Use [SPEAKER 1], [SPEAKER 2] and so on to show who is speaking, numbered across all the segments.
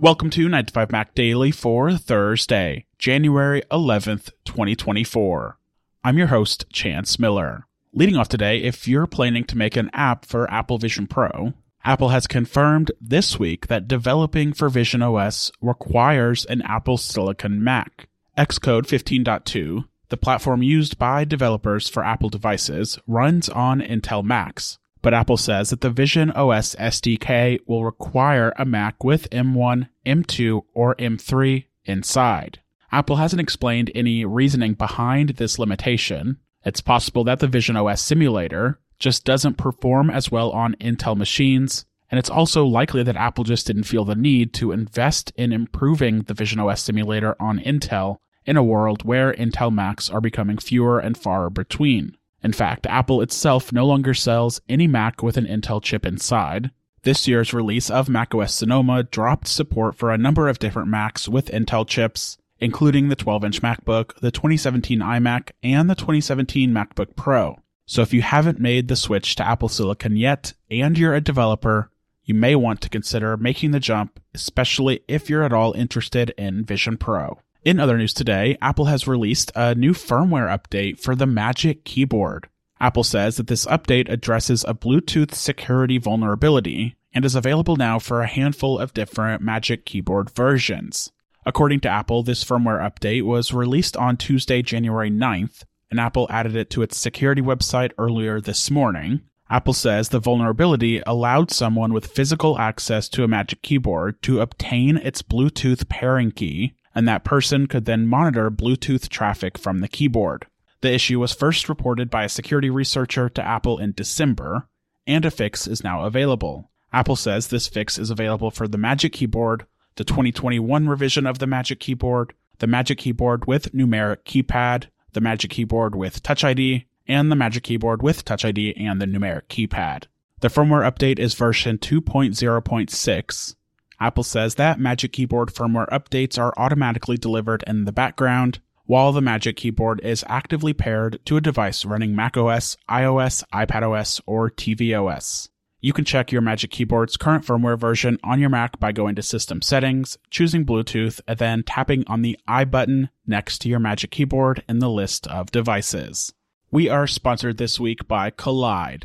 [SPEAKER 1] Welcome to 9to5 Mac Daily for Thursday, January 11th, 2024. I'm your host, Chance Miller. Leading off today, if you're planning to make an app for Apple Vision Pro, Apple has confirmed this week that developing for Vision OS requires an Apple Silicon Mac. Xcode 15.2, the platform used by developers for Apple devices, runs on Intel Macs, but Apple says that the Vision OS SDK will require a Mac with M1, M2, or M3 inside. Apple hasn't explained any reasoning behind this limitation. It's possible that the Vision OS simulator just doesn't perform as well on Intel machines, and it's also likely that Apple just didn't feel the need to invest in improving the Vision OS simulator on Intel in a world where Intel Macs are becoming fewer and far between. In fact, Apple itself no longer sells any Mac with an Intel chip inside. This year's release of macOS Sonoma dropped support for a number of different Macs with Intel chips, including the 12 inch MacBook, the 2017 iMac, and the 2017 MacBook Pro. So if you haven't made the switch to Apple Silicon yet and you're a developer, you may want to consider making the jump, especially if you're at all interested in Vision Pro. In other news today, Apple has released a new firmware update for the Magic Keyboard. Apple says that this update addresses a Bluetooth security vulnerability and is available now for a handful of different Magic Keyboard versions. According to Apple, this firmware update was released on Tuesday, January 9th, and Apple added it to its security website earlier this morning. Apple says the vulnerability allowed someone with physical access to a Magic Keyboard to obtain its Bluetooth pairing key and that person could then monitor Bluetooth traffic from the keyboard. The issue was first reported by a security researcher to Apple in December, and a fix is now available. Apple says this fix is available for the Magic Keyboard, the 2021 revision of the Magic Keyboard, the Magic Keyboard with numeric keypad, the Magic Keyboard with Touch ID, and the Magic Keyboard with Touch ID and the numeric keypad. The firmware update is version 2.0.6, Apple says that Magic Keyboard firmware updates are automatically delivered in the background, while the Magic Keyboard is actively paired to a device running macOS, iOS, iPadOS, or tvOS. You can check your Magic Keyboard's current firmware version on your Mac by going to System Settings, choosing Bluetooth, and then tapping on the I button next to your Magic Keyboard in the list of devices. We are sponsored this week by Kolide.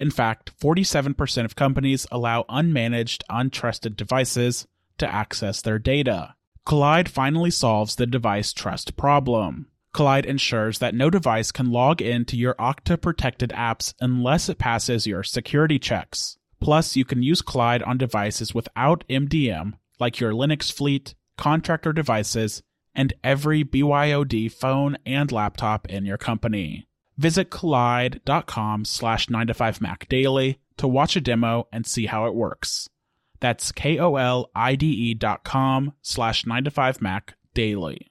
[SPEAKER 1] In fact, 47% of companies allow unmanaged, untrusted devices to access their data. Kolide finally solves the device trust problem. Kolide ensures that no device can log into your Okta protected apps unless it passes your security checks. Plus, you can use Kolide on devices without MDM, like your Linux fleet, contractor devices, and every BYOD phone and laptop in your company. Visit kolide.com slash 9 to 5 Mac daily to watch a demo and see how it works. That's K-O-L-I-D-E dot com slash 9 to 5 Mac daily.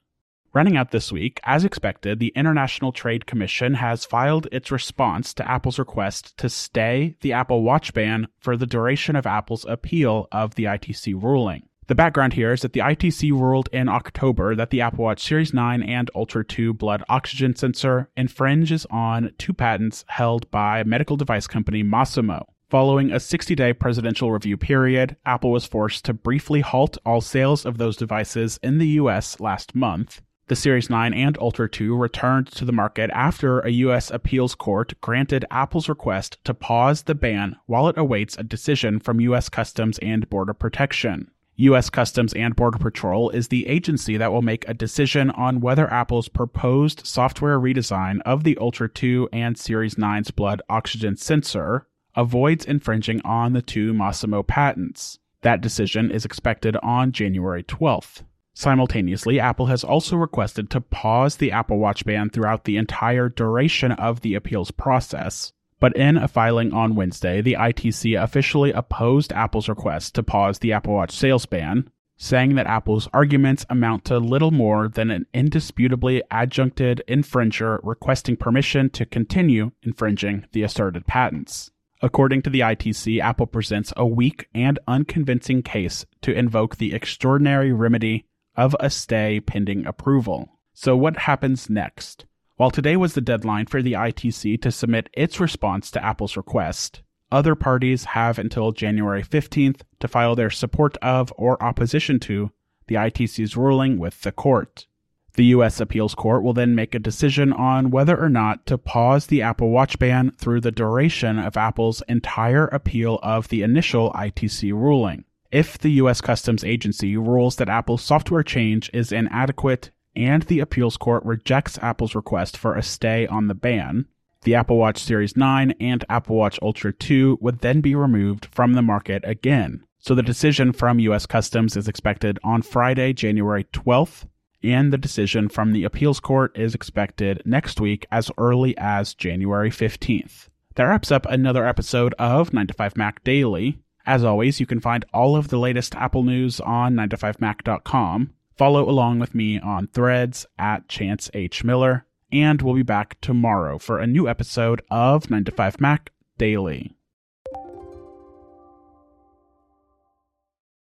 [SPEAKER 1] Running out this week, as expected, the International Trade Commission has filed its response to Apple's request to stay the Apple Watch ban for the duration of Apple's appeal of the ITC ruling. The background here is that the ITC ruled in October that the Apple Watch Series 9 and Ultra 2 blood oxygen sensor infringes on two patents held by medical device company Masimo. Following a 60 day presidential review period, Apple was forced to briefly halt all sales of those devices in the US last month. The Series 9 and Ultra 2 returned to the market after a U.S. appeals court granted Apple's request to pause the ban while it awaits a decision from U.S. Customs and Border Protection. U.S. Customs and Border Patrol is the agency that will make a decision on whether Apple's proposed software redesign of the Ultra 2 and Series 9's blood oxygen sensor avoids infringing on the two Masimo patents. That decision is expected on January 12th. Simultaneously, Apple has also requested to pause the Apple Watch ban throughout the entire duration of the appeals process, but in a filing on Wednesday, the ITC officially opposed Apple's request to pause the Apple Watch sales ban, saying that Apple's arguments amount to little more than an indisputably adjudicated infringer requesting permission to continue infringing the asserted patents. According to the ITC, Apple presents a weak and unconvincing case to invoke the extraordinary remedy of a stay pending approval. So, what happens next? While today was the deadline for the ITC to submit its response to Apple's request, other parties have until January 15th to file their support of or opposition to the ITC's ruling with the court. The U.S. Appeals Court will then make a decision on whether or not to pause the Apple Watch ban through the duration of Apple's entire appeal of the initial ITC ruling. If the U.S. Customs Agency rules that Apple's software change is inadequate and the appeals court rejects Apple's request for a stay on the ban, the Apple Watch Series 9 and Apple Watch Ultra 2 would then be removed from the market again. So the decision from U.S. Customs is expected on Friday, January 12th, and the decision from the appeals court is expected next week as early as January 15th. That wraps up another episode of 9 to 5 Mac Daily. As always, you can find all of the latest Apple news on 9to5mac.com. Follow along with me on threads at Chance H. Miller, and we'll be back tomorrow for a new episode of 9 to 5 Mac Daily.